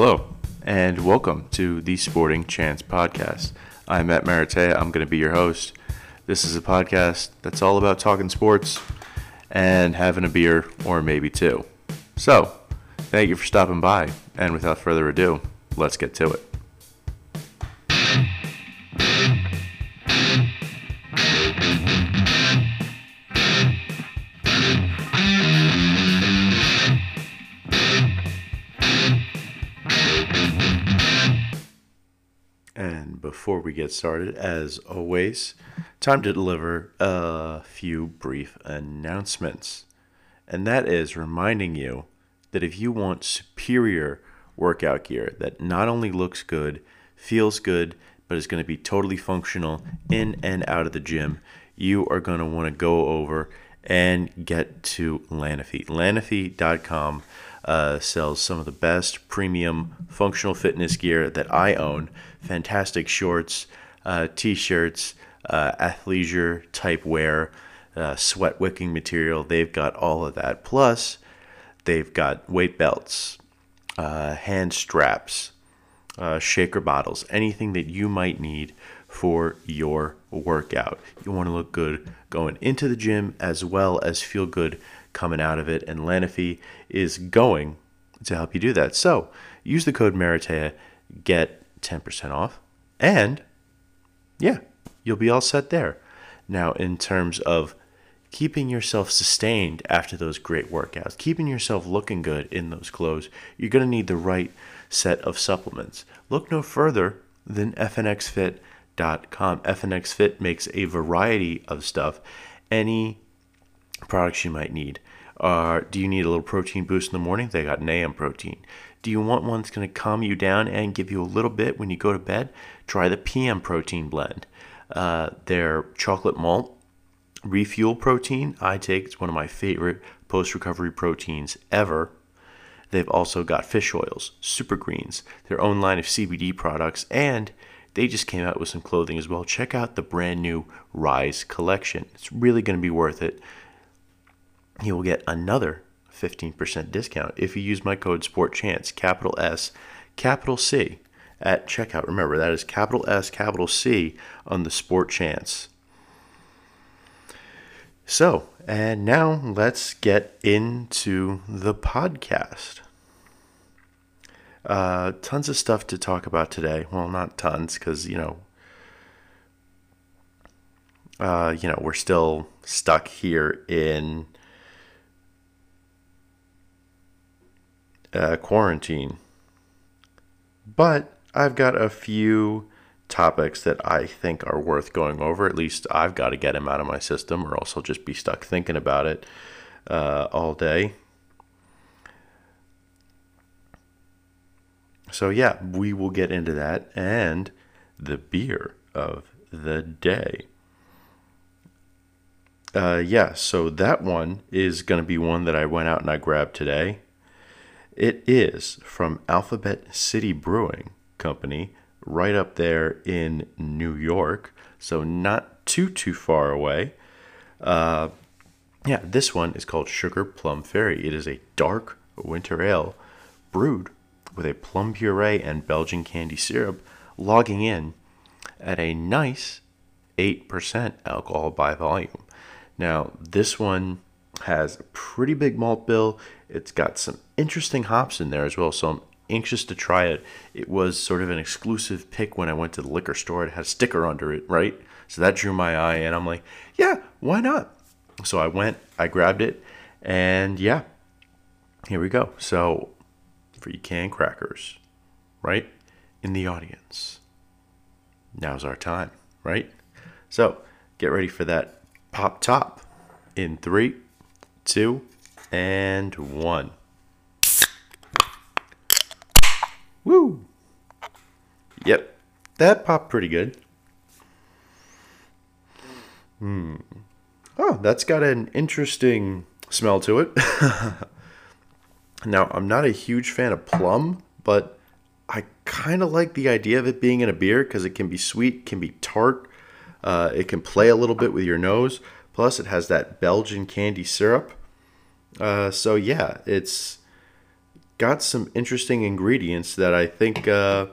Hello, and welcome to the Sporting Chance Podcast. I'm Matt Maratea. I'm going to be your host. This is a podcast that's all about talking sports and having a beer or maybe two. So, thank you for stopping by, and without further ado, let's get to it. We get started, as always, time to deliver a few brief announcements. And that is reminding you that if you want superior workout gear that not only looks good, feels good, but is going to be totally functional in and out of the gym, you are going to want to go over and get to Lanofie. Lanofie.com uh, sells some of the best premium functional fitness gear that I own. Fantastic shorts, uh, t shirts, uh, athleisure type wear, uh, sweat wicking material. They've got all of that. Plus, they've got weight belts, uh, hand straps, uh, shaker bottles, anything that you might need for your workout. You want to look good going into the gym as well as feel good coming out of it. And Lanofie is going to help you do that. So use the code Maratea, get 10% off, and yeah, you'll be all set there. Now, in terms of keeping yourself sustained after those great workouts, keeping yourself looking good in those clothes, you're going to need the right set of supplements. Look no further than FNXFit.com. FNXFit makes a variety of stuff, any products you might need. Uh, do you need a little protein boost in the morning? They got NAM protein. Do you want one that's going to calm you down and give you a little bit when you go to bed? Try the PM protein blend. Uh, their chocolate malt refuel protein I take. It's one of my favorite post recovery proteins ever. They've also got fish oils, super greens, their own line of CBD products, and they just came out with some clothing as well. Check out the brand new Rise collection. It's really going to be worth it. You will get another 15% discount if you use my code SPORTCHANCE, capital S, capital C, at checkout. Remember, that is capital S, capital C on the Sport Chance. So, and now let's get into the podcast. Uh, tons of stuff to talk about today. Well, not tons, because you know, uh, you know, we're still stuck here in uh, quarantine. But I've got a few topics that I think are worth going over. At least I've got to get them out of my system, or else I'll just be stuck thinking about it uh, all day. So, yeah, we will get into that and the beer of the day. Uh, yeah, so that one is going to be one that I went out and I grabbed today. It is from Alphabet City Brewing Company, right up there in New York, so not too too far away. Uh, yeah, this one is called Sugar Plum Fairy. It is a dark winter ale brewed with a plum puree and Belgian candy syrup, logging in at a nice 8% alcohol by volume. Now, this one has a pretty big malt bill. It's got some interesting hops in there as well, so I'm anxious to try it. It was sort of an exclusive pick when I went to the liquor store. It had a sticker under it, right? So that drew my eye, and I'm like, yeah, why not? So I went, I grabbed it, and yeah, here we go. So you can crackers, right? In the audience. Now's our time, right? So get ready for that pop top in three, two, and one. Woo! Yep, that popped pretty good. Hmm. Oh, that's got an interesting smell to it. now, I'm not a huge fan of plum, but I kind of like the idea of it being in a beer because it can be sweet, can be tart, uh, it can play a little bit with your nose. Plus, it has that Belgian candy syrup. Uh, so yeah, it's got some interesting ingredients that I think uh,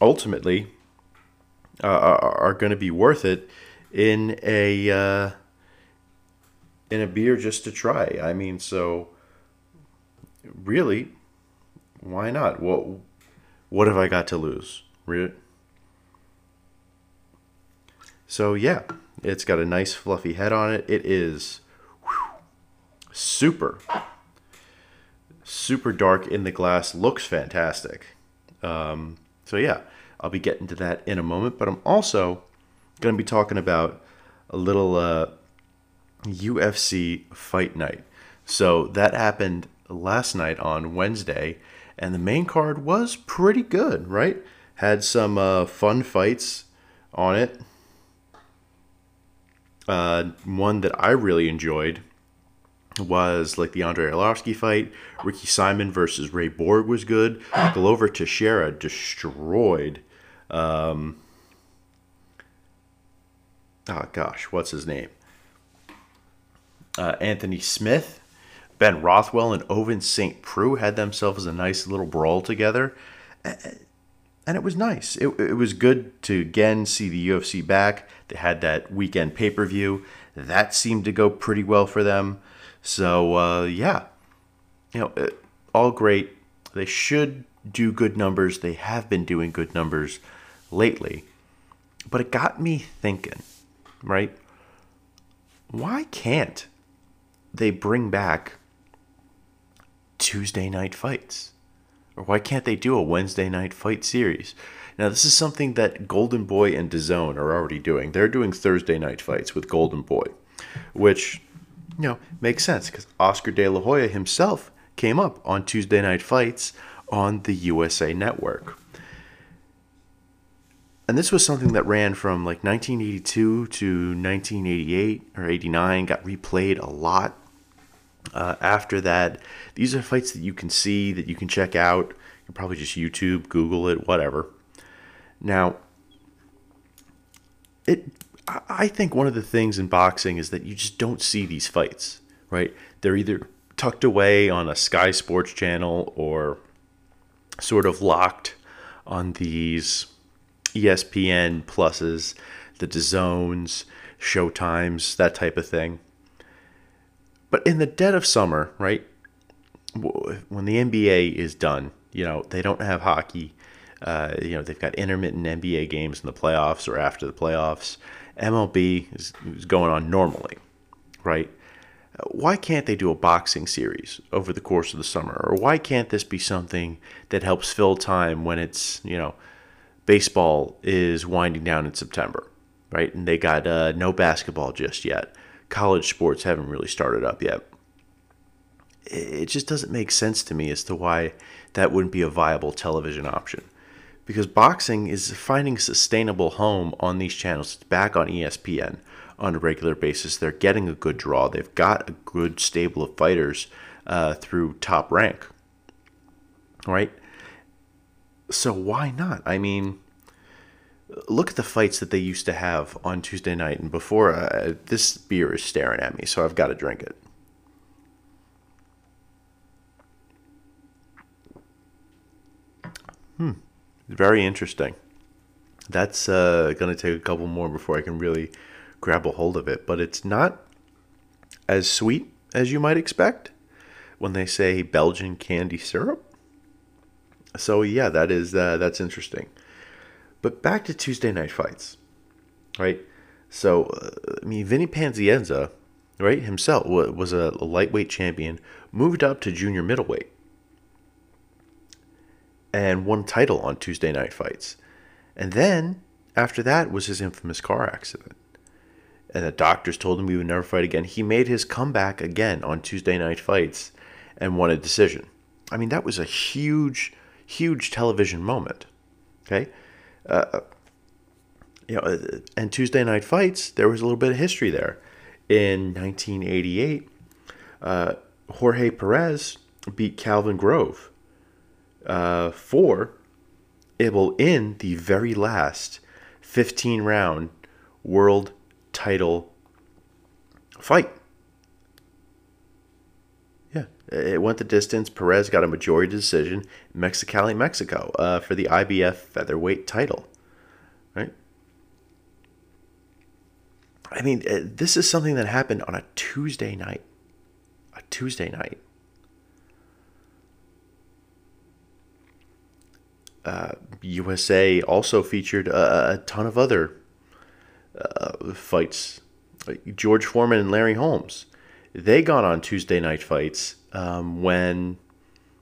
ultimately uh, are, going to be worth it in a uh, in a beer just to try. I mean, so really, why not? What what have I got to lose? So yeah, it's got a nice fluffy head on it. It is super super dark in the glass. Looks fantastic. Um, so yeah, I'll be getting to that in a moment. But I'm also going to be talking about a little uh, UFC fight night. So that happened last night on Wednesday, and the main card was pretty good, right? Had some uh, fun fights on it. Uh, one that I really enjoyed was like the Andrei Arlovski fight. Ricky Simon versus Ray Borg was good. Glover Teixeira destroyed. Um, oh gosh, what's his name? Uh, Anthony Smith, Ben Rothwell, and Ovince St. Preux had themselves a nice little brawl together. And it was nice. It, it was good to again see the UFC back. They had that weekend pay per view. That seemed to go pretty well for them. So uh, yeah, you know, uh, all great. They should do good numbers. They have been doing good numbers lately. But it got me thinking, right? Why can't they bring back Tuesday night fights? Or why can't they do a Wednesday night fight series? Now, this is something that Golden Boy and DAZN are already doing. They're doing Thursday night fights with Golden Boy, which you know, makes sense because Oscar De La Hoya himself came up on Tuesday Night Fights on the USA Network. And this was something that ran from like 1982 to 1988 or 89, got replayed a lot. Uh, after that, these are fights that you can see, that you can check out. You can probably just YouTube, Google it, whatever. Now, it I think one of the things in boxing is that you just don't see these fights, right? They're either tucked away on a Sky Sports channel or sort of locked on these ESPN pluses, the zones, showtimes, that type of thing. But in the dead of summer, right, when the NBA is done, you know, they don't have hockey. Uh, you know, they've got intermittent NBA games in the playoffs or after the playoffs. MLB is, is going on normally, right? Why can't they do a boxing series over the course of the summer? Or why can't this be something that helps fill time when it's, you know, baseball is winding down in September, right? And they got uh, no basketball just yet. College sports haven't really started up yet. It just doesn't make sense to me as to why that wouldn't be a viable television option because boxing is finding a sustainable home on these channels. It's back on ESPN on a regular basis. They're getting a good draw. They've got a good stable of fighters uh, through top rank. Right? So why not? I mean, look at the fights that they used to have on Tuesday night. And before, uh, this beer is staring at me, so I've got to drink it. Hmm. Very interesting. That's uh, going to take a couple more before I can really grab a hold of it. But it's not as sweet as you might expect when they say Belgian candy syrup. So yeah, that is uh, that's interesting. But back to Tuesday night fights, right? So uh, I mean, Vinny Pazienza, right himself was a lightweight champion, moved up to junior middleweight and won title on Tuesday night fights. And then after that was his infamous car accident. And the doctors told him he would never fight again. He made his comeback again on Tuesday night fights and won a decision. I mean, that was a huge, huge television moment. Okay. Uh, you know, uh, and Tuesday night fights, there was a little bit of history there. In 1988, uh, Jorge Perez beat Calvin Grove uh, for it will end the very last 15 round world title fight. Yeah, It went the distance. Perez got a majority decision. Mexicali, Mexico, uh, for the IBF featherweight title. Right. I mean, uh, this is something that happened on a Tuesday night. A Tuesday night. Uh, USA also featured a, a ton of other uh, fights. George Foreman and Larry Holmes. They got on Tuesday night fights um, when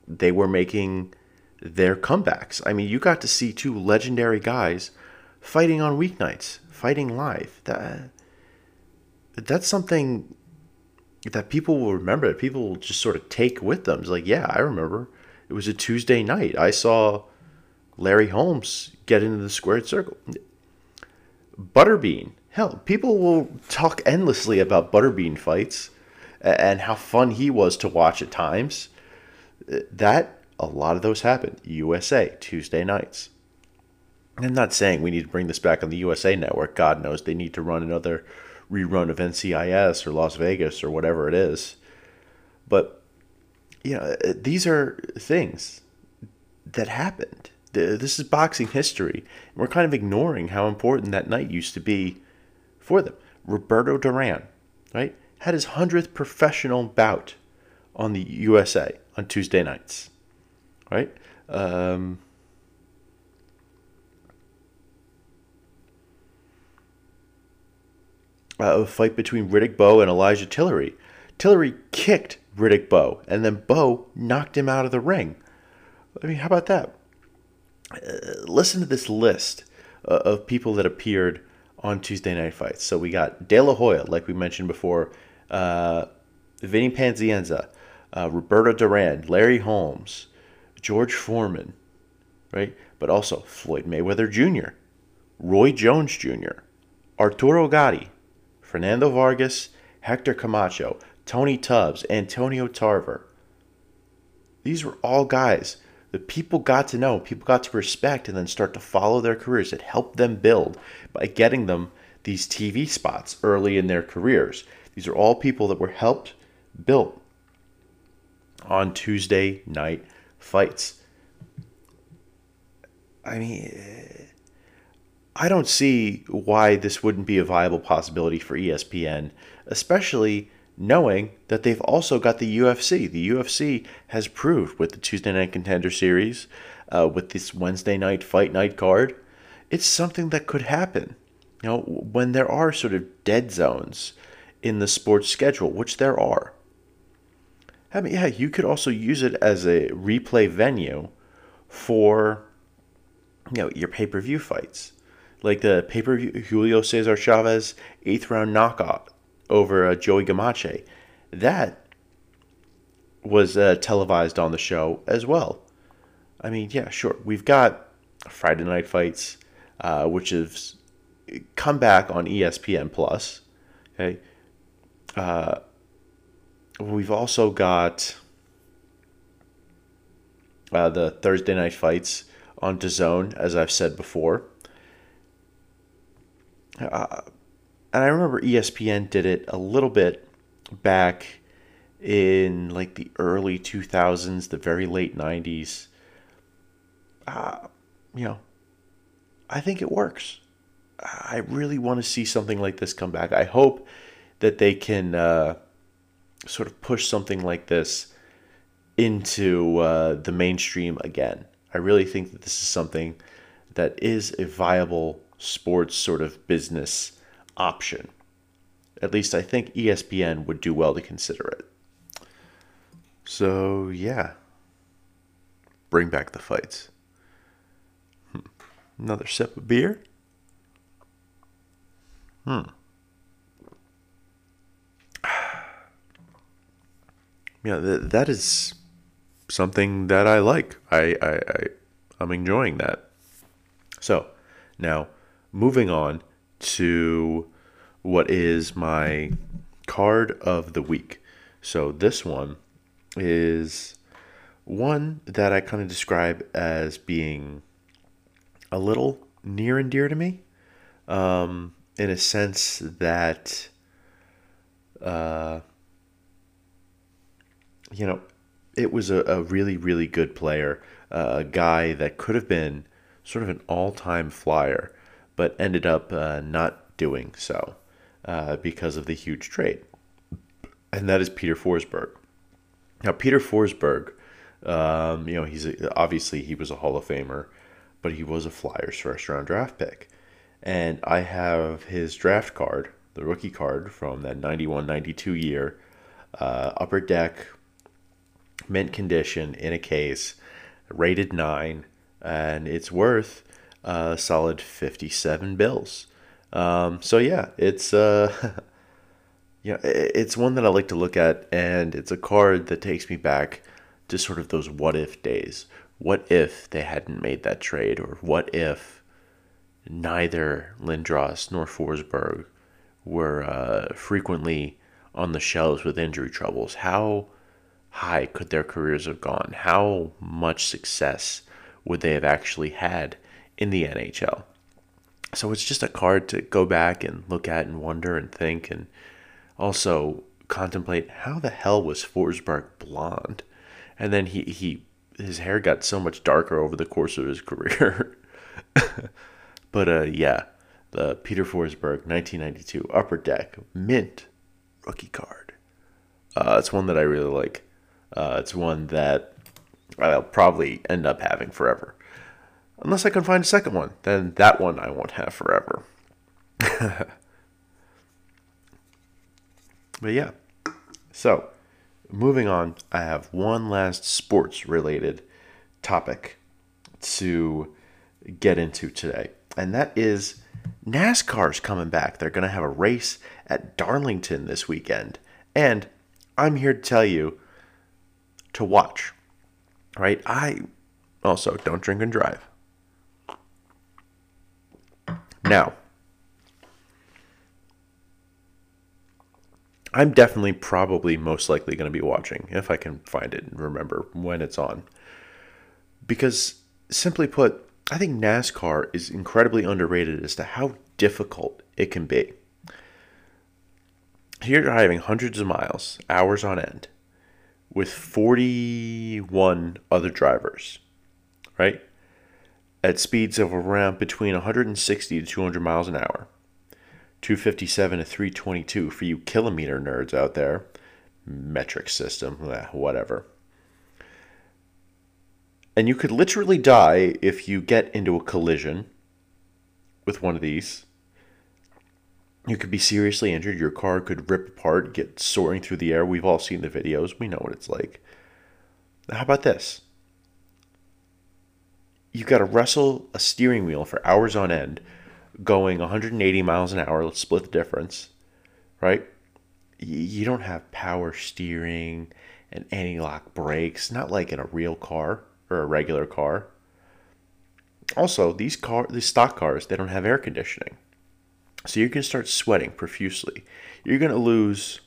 they were making their comebacks. I mean, you got to see two legendary guys fighting on weeknights, fighting live. That that's something that people will remember. People will just sort of take with them. It's like, yeah, I remember. It was a Tuesday night. I saw Larry Holmes get into the squared circle. Butterbean. Hell, people will talk endlessly about Butterbean fights and how fun he was to watch at times. That a lot of those happen. USA Tuesday nights. I'm not saying we need to bring this back on the USA Network. God knows they need to run another rerun of NCIS or Las Vegas or whatever it is. But you know, these are things that happened. This is boxing history. We're kind of ignoring how important that night used to be for them. Roberto Duran, right? had his 100th professional bout on the USA on Tuesday nights. Right? Um, a fight between Riddick Bowe and Elijah Tillery. Tillery kicked Riddick Bowe, and then Bowe knocked him out of the ring. I mean, how about that? Uh, listen to this list uh, of people that appeared on Tuesday night fights. So we got De La Hoya, like we mentioned before, uh, Vinny Pazienza, uh, Roberto Duran, Larry Holmes, George Foreman, right? But also Floyd Mayweather Jr., Roy Jones Jr., Arturo Gatti, Fernando Vargas, Hector Camacho, Tony Tubbs, Antonio Tarver. These were all guys that people got to know, people got to respect, and then start to follow their careers. It helped them build by getting them these TV spots early in their careers. These are all people that were helped built on Tuesday night fights. I mean, I don't see why this wouldn't be a viable possibility for ESPN, especially knowing that they've also got the UFC. The UFC has proved with the Tuesday Night Contender Series, uh, with this Wednesday night fight night card, it's something that could happen. You know, when there are sort of dead zones in the sports schedule, which there are. I mean, yeah, you could also use it as a replay venue for you know your pay per view fights, like the pay per view Julio Cesar Chavez eighth round knockout over uh, Joey Gamache. That was uh, televised on the show as well. I mean, yeah, sure. We've got Friday night fights, uh, which has come back on ESPN Plus. Okay, uh, we've also got uh, the Thursday night fights on DAZN, as I've said before. And I remember ESPN did it a little bit back in like the early 2000s, the very late 90s. Uh, you know, I think it works. I really want to see something like this come back. I hope that they can uh, sort of push something like this into uh, the mainstream again. I really think that this is something that is a viable sports sort of business option. At least I think ESPN would do well to consider it. So, yeah. Bring back the fights. Hmm. Another sip of beer? Hmm. yeah, th- that is something that I like. I, I, I I'm enjoying that. So now moving on to what is my card of the week. So this one is one that I kind of describe as being a little near and dear to me, um, in a sense that uh, you know, it was a, a really, really good player, uh, a guy that could have been sort of an all time flyer, but ended up uh, not doing so uh, because of the huge trade. And that is Peter Forsberg. Now, Peter Forsberg, um, you know, he's a, obviously he was a Hall of Famer, but he was a Flyers first round draft pick. And I have his draft card, the rookie card from that 91 92 year, uh, upper deck, mint condition in a case, rated 9, and it's worth a solid 57 bills. Um, so yeah, it's uh, yeah, it's one that I like to look at, and it's a card that takes me back to sort of those what if days. What if they hadn't made that trade, or what if neither Lindros nor Forsberg were uh, frequently on the shelves with injury troubles? How high could their careers have gone? How much success would they have actually had in the NHL? So it's just a card to go back and look at and wonder and think and also contemplate how the hell was Forsberg blonde? And then he, he his hair got so much darker over the course of his career. but uh yeah, the Peter Forsberg 1992 Upper Deck Mint rookie card. Uh, it's one that I really like. Uh, it's one that I'll probably end up having forever. Unless I can find a second one, then that one I won't have forever. but yeah. So, moving on, I have one last sports related topic to get into today. And that is NASCAR's coming back. They're going to have a race at Darlington this weekend. And I'm here to tell you to watch. Right? I also don't drink and drive. Now, I'm definitely probably most likely going to be watching if I can find it and remember when it's on. Because simply put, I think NASCAR is incredibly underrated as to how difficult it can be. You're driving hundreds of miles, hours on end, with 41 other drivers, right? At speeds of around between 160 to 200 miles an hour. 257 to 322 for you kilometer nerds out there. Metric system, eh, whatever. And you could literally die if you get into a collision with one of these. You could be seriously injured. Your car could rip apart, get soaring through the air. We've all seen the videos. We know what it's like. How about this? You've got to wrestle a steering wheel for hours on end, going 180 miles an hour. Let's split the difference, right? You don't have power steering and anti-lock brakes, not like in a real car or a regular car. Also, these car, these stock cars, they don't have air conditioning, so you're gonna start sweating profusely. You're gonna lose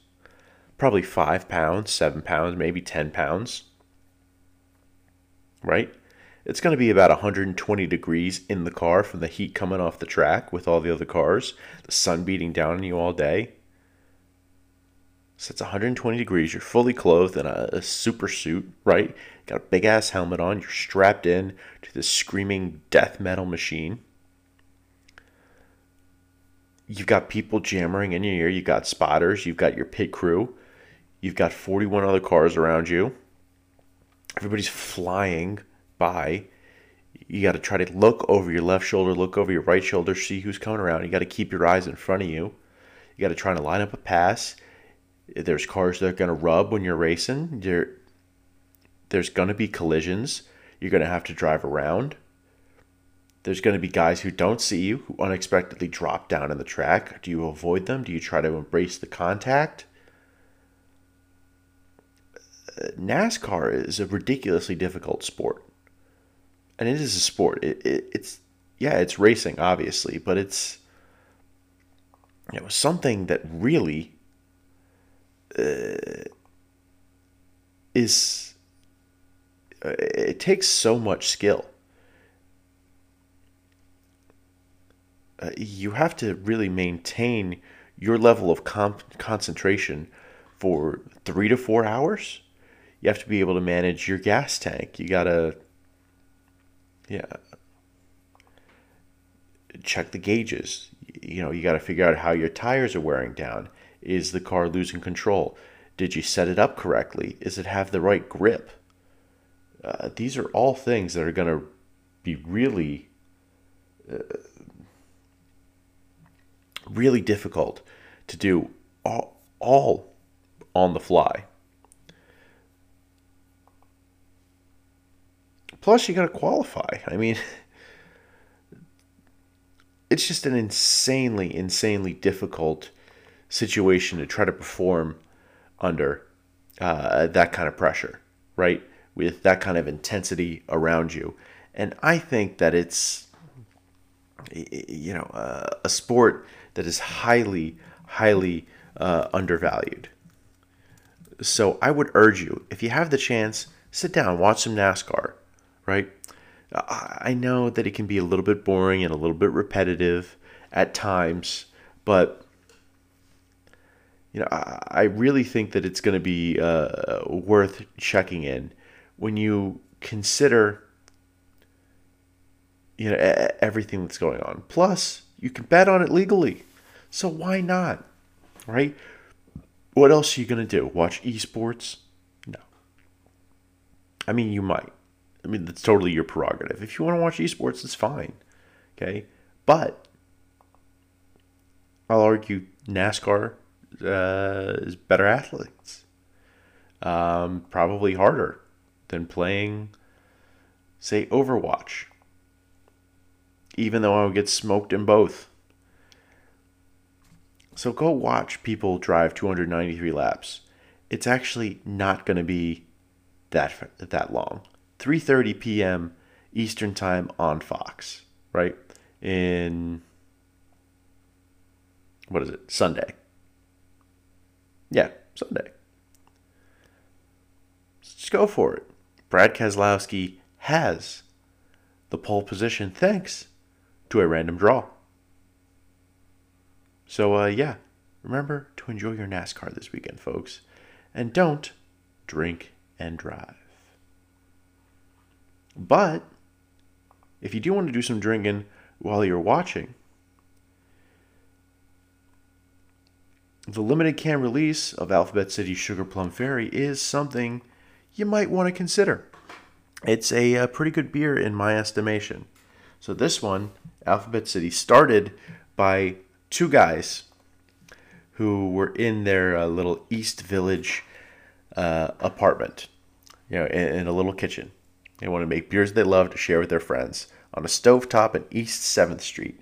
probably five pounds, seven pounds, maybe ten pounds, right? It's going to be about 120 degrees in the car from the heat coming off the track with all the other cars, the sun beating down on you all day. So it's 120 degrees. You're fully clothed in a, a super suit, right? Got a big ass helmet on. You're strapped in to this screaming death metal machine. You've got people jamming in your ear. You've got spotters. You've got your pit crew. You've got 41 other cars around you. Everybody's flying by, you got to try to look over your left shoulder, look over your right shoulder, see who's coming around. You got to keep your eyes in front of you. You got to try to line up a pass. There's cars that are going to rub when you're racing. There, there's going to be collisions. You're going to have to drive around. There's going to be guys who don't see you, who unexpectedly drop down in the track. Do you avoid them? Do you try to embrace the contact? Uh, NASCAR is a ridiculously difficult sport and it is a sport. It, it, it's yeah, it's racing obviously, but it's you know something that really uh, is uh, it takes so much skill. Uh, you have to really maintain your level of comp- concentration for three to four hours. you have to be able to manage your gas tank. You gotta, yeah, check the gauges. You know, you got to figure out how your tires are wearing down. Is the car losing control? Did you set it up correctly? Does it have the right grip? Uh, these are all things that are going to be really, uh, really difficult to do all, all on the fly. Plus, you got to qualify. I mean, it's just an insanely, insanely difficult situation to try to perform under uh, that kind of pressure, right? With that kind of intensity around you. And I think that it's, you know, uh, a sport that is highly, highly uh, undervalued. So I would urge you, if you have the chance, sit down, watch some NASCAR, right? I know that it can be a little bit boring and a little bit repetitive at times, but you know, I really think that it's going to be uh, worth checking in when you consider you know everything that's going on. Plus, you can bet on it legally, so why not? Right? What else are you going to do? Watch esports? No. I mean, you might. I mean, that's totally your prerogative. If you want to watch esports, it's fine. Okay. But I'll argue NASCAR uh, is better athletes. Um, probably harder than playing, say, Overwatch. Even though I would get smoked in both. So go watch people drive 293 laps. It's actually not going to be that that long. 3:30 p.m. Eastern Time on Fox, right? In what is it? Sunday. Yeah, Sunday. Just go for it. Brad Keselowski has the pole position thanks to a random draw. So, uh, yeah, remember to enjoy your NASCAR this weekend, folks. And don't drink and drive. But if you do want to do some drinking while you're watching, the limited can release of Alphabet City Sugar Plum Fairy is something you might want to consider. It's a, a, uh, pretty good beer in my estimation. So, this one, Alphabet City, started by two guys who were in their uh, little East Village uh, apartment, you know, in, in a little kitchen. They want to make beers they love to share with their friends on a stovetop in East 7th Street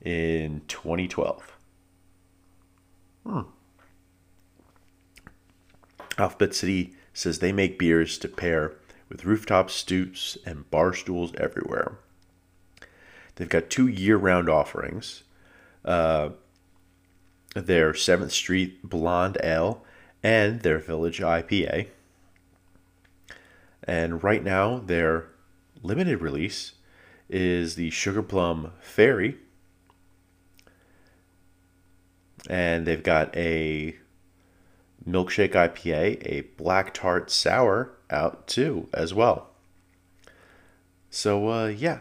in 2012. Hmm. Alphabet City says they make beers to pair with rooftop stoops and bar stools everywhere. They've got two year round offerings uh, their 7th Street Blonde Ale and their Village IPA. And right now, their limited release is the Sugar Plum Fairy. And they've got a milkshake IPA, a black tart sour out too, as well. So, uh, yeah,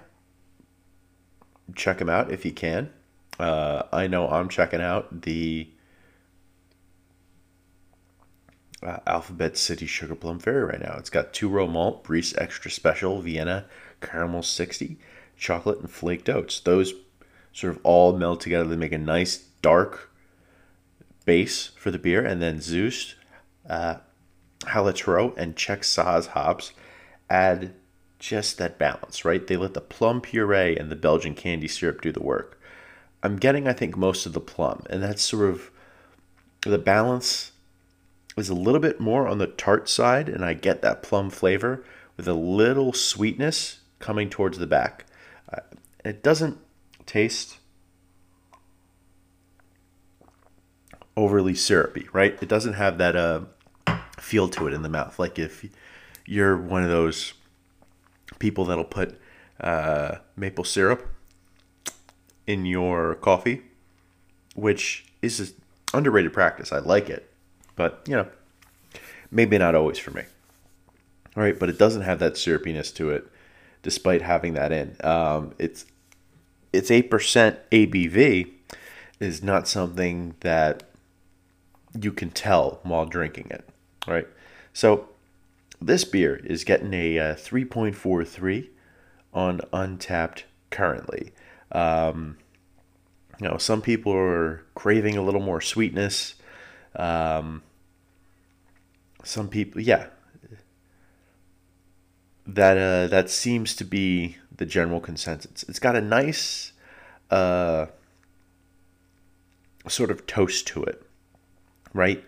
check them out if you can. Uh, I know I'm checking out the uh, Alphabet City Sugar Plum Fairy right now. It's got two row malt, Briess Extra Special, Vienna Caramel 60, chocolate, and flaked oats. Those sort of all meld together to make a nice dark base for the beer. And then Zeus, uh, Hallertau, and Czech Saaz hops add just that balance, right? They let the plum puree and the Belgian candy syrup do the work. I'm getting, I think, most of the plum, and that's sort of the balance is a little bit more on the tart side, and I get that plum flavor with a little sweetness coming towards the back. Uh, it doesn't taste overly syrupy, right? It doesn't have that uh, feel to it in the mouth. Like if you're one of those people that'll put uh, maple syrup in your coffee, which is an underrated practice. I like it but you know, maybe not always for me. All right, but it doesn't have that syrupiness to it, despite having that in. Um, it's it's eight percent ABV is not something that you can tell while drinking it, right? So this beer is getting a uh, 3.43 on Untappd currently. Um, you know, some people are craving a little more sweetness. Um, some people, yeah, that uh, that seems to be the general consensus. It's got a nice uh, sort of toast to it, right?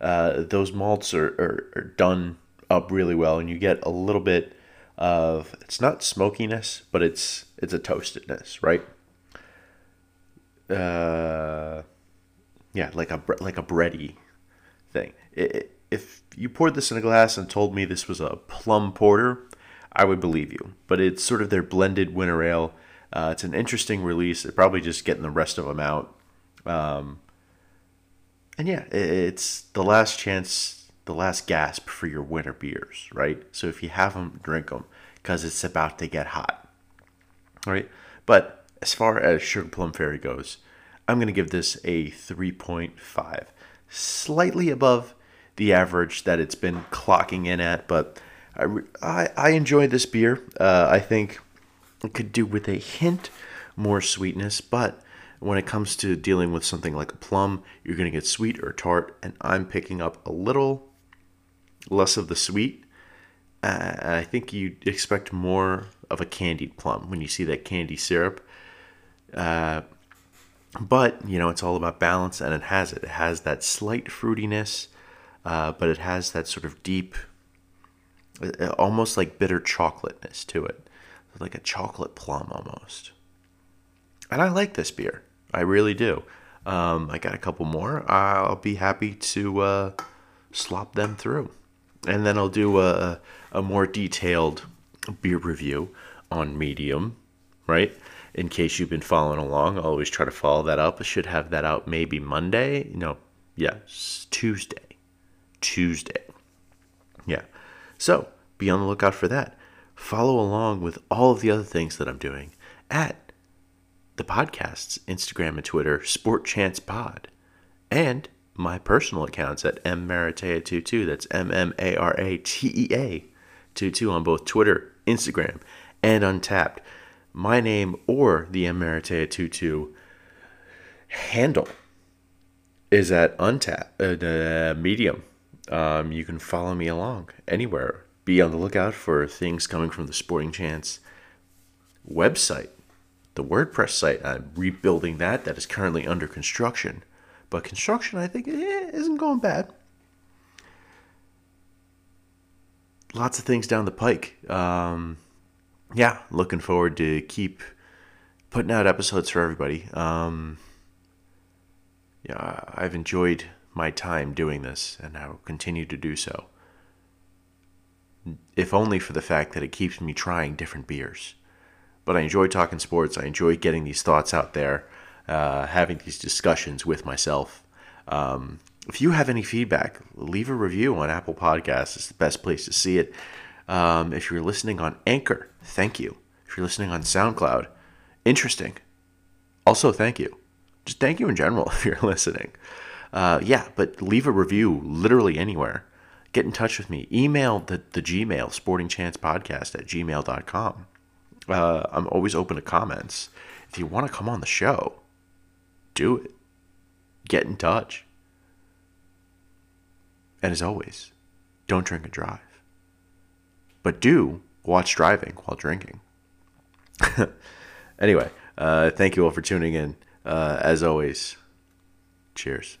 Uh, those malts are, are, are done up really well, and you get a little bit of it's not smokiness, but it's it's a toastedness, right? Uh, yeah, like a like a bready thing. It, if you poured this in a glass and told me this was a plum porter, I would believe you. But it's sort of their blended winter ale. Uh, it's an interesting release. They're probably just getting the rest of them out. Um, and yeah, it's the last chance, the last gasp for your winter beers, right? So if you have them, drink them because it's about to get hot, right? But as far as Sugar Plum Fairy goes, I'm going to give this a 3.5, slightly above the average that it's been clocking in at, but I, I, I enjoy this beer. Uh, I think it could do with a hint more sweetness, but when it comes to dealing with something like a plum, you're going to get sweet or tart, and I'm picking up a little less of the sweet. Uh, I think you expect more of a candied plum when you see that candy syrup. Uh, but, you know, it's all about balance, and it has it. It has that slight fruitiness, uh, but it has that sort of deep, uh, almost like bitter chocolateness to it. Like a chocolate plum almost. And I like this beer. I really do. Um, I got a couple more. I'll be happy to uh, slop them through. And then I'll do a, a more detailed beer review on Medium, right? In case you've been following along, I'll always try to follow that up. I should have that out maybe Monday. No, yeah, Tuesday. Tuesday. Yeah. So be on the lookout for that. Follow along with all of the other things that I'm doing at the podcast's Instagram and Twitter, Sport Chance Pod, and my personal accounts at mmaratea22. That's M M A R A T E A 22 on both Twitter, Instagram, and Untappd. My name or the mmaratea22 handle is at Untap uh, Medium. Um, you can follow me along anywhere. Be on the lookout for things coming from the Sporting Chance website the WordPress site. I'm rebuilding that. That is currently under construction. But construction, I think, eh, isn't going bad. Lots of things down the pike. Um, yeah, looking forward to keep putting out episodes for everybody. Um, yeah, I've enjoyed my time doing this, and I will continue to do so. If only for the fact that it keeps me trying different beers but I enjoy talking sports. I enjoy getting these thoughts out there, uh, having these discussions with myself. Um, if you have any feedback, leave a review on Apple Podcasts. It's the best place to see it. Um, if you're listening on Anchor, thank you. If you're listening on SoundCloud, interesting. Also, thank you. Just thank you in general if you're listening. Uh, yeah, but leave a review literally anywhere. Get in touch with me. Email the, the Gmail, sportingchancepodcast at gmail.com. Uh, I'm always open to comments. If you want to come on the show, do it. Get in touch. And as always, don't drink and drive. But do watch driving while drinking. anyway, uh, thank you all for tuning in. Uh, as always, cheers.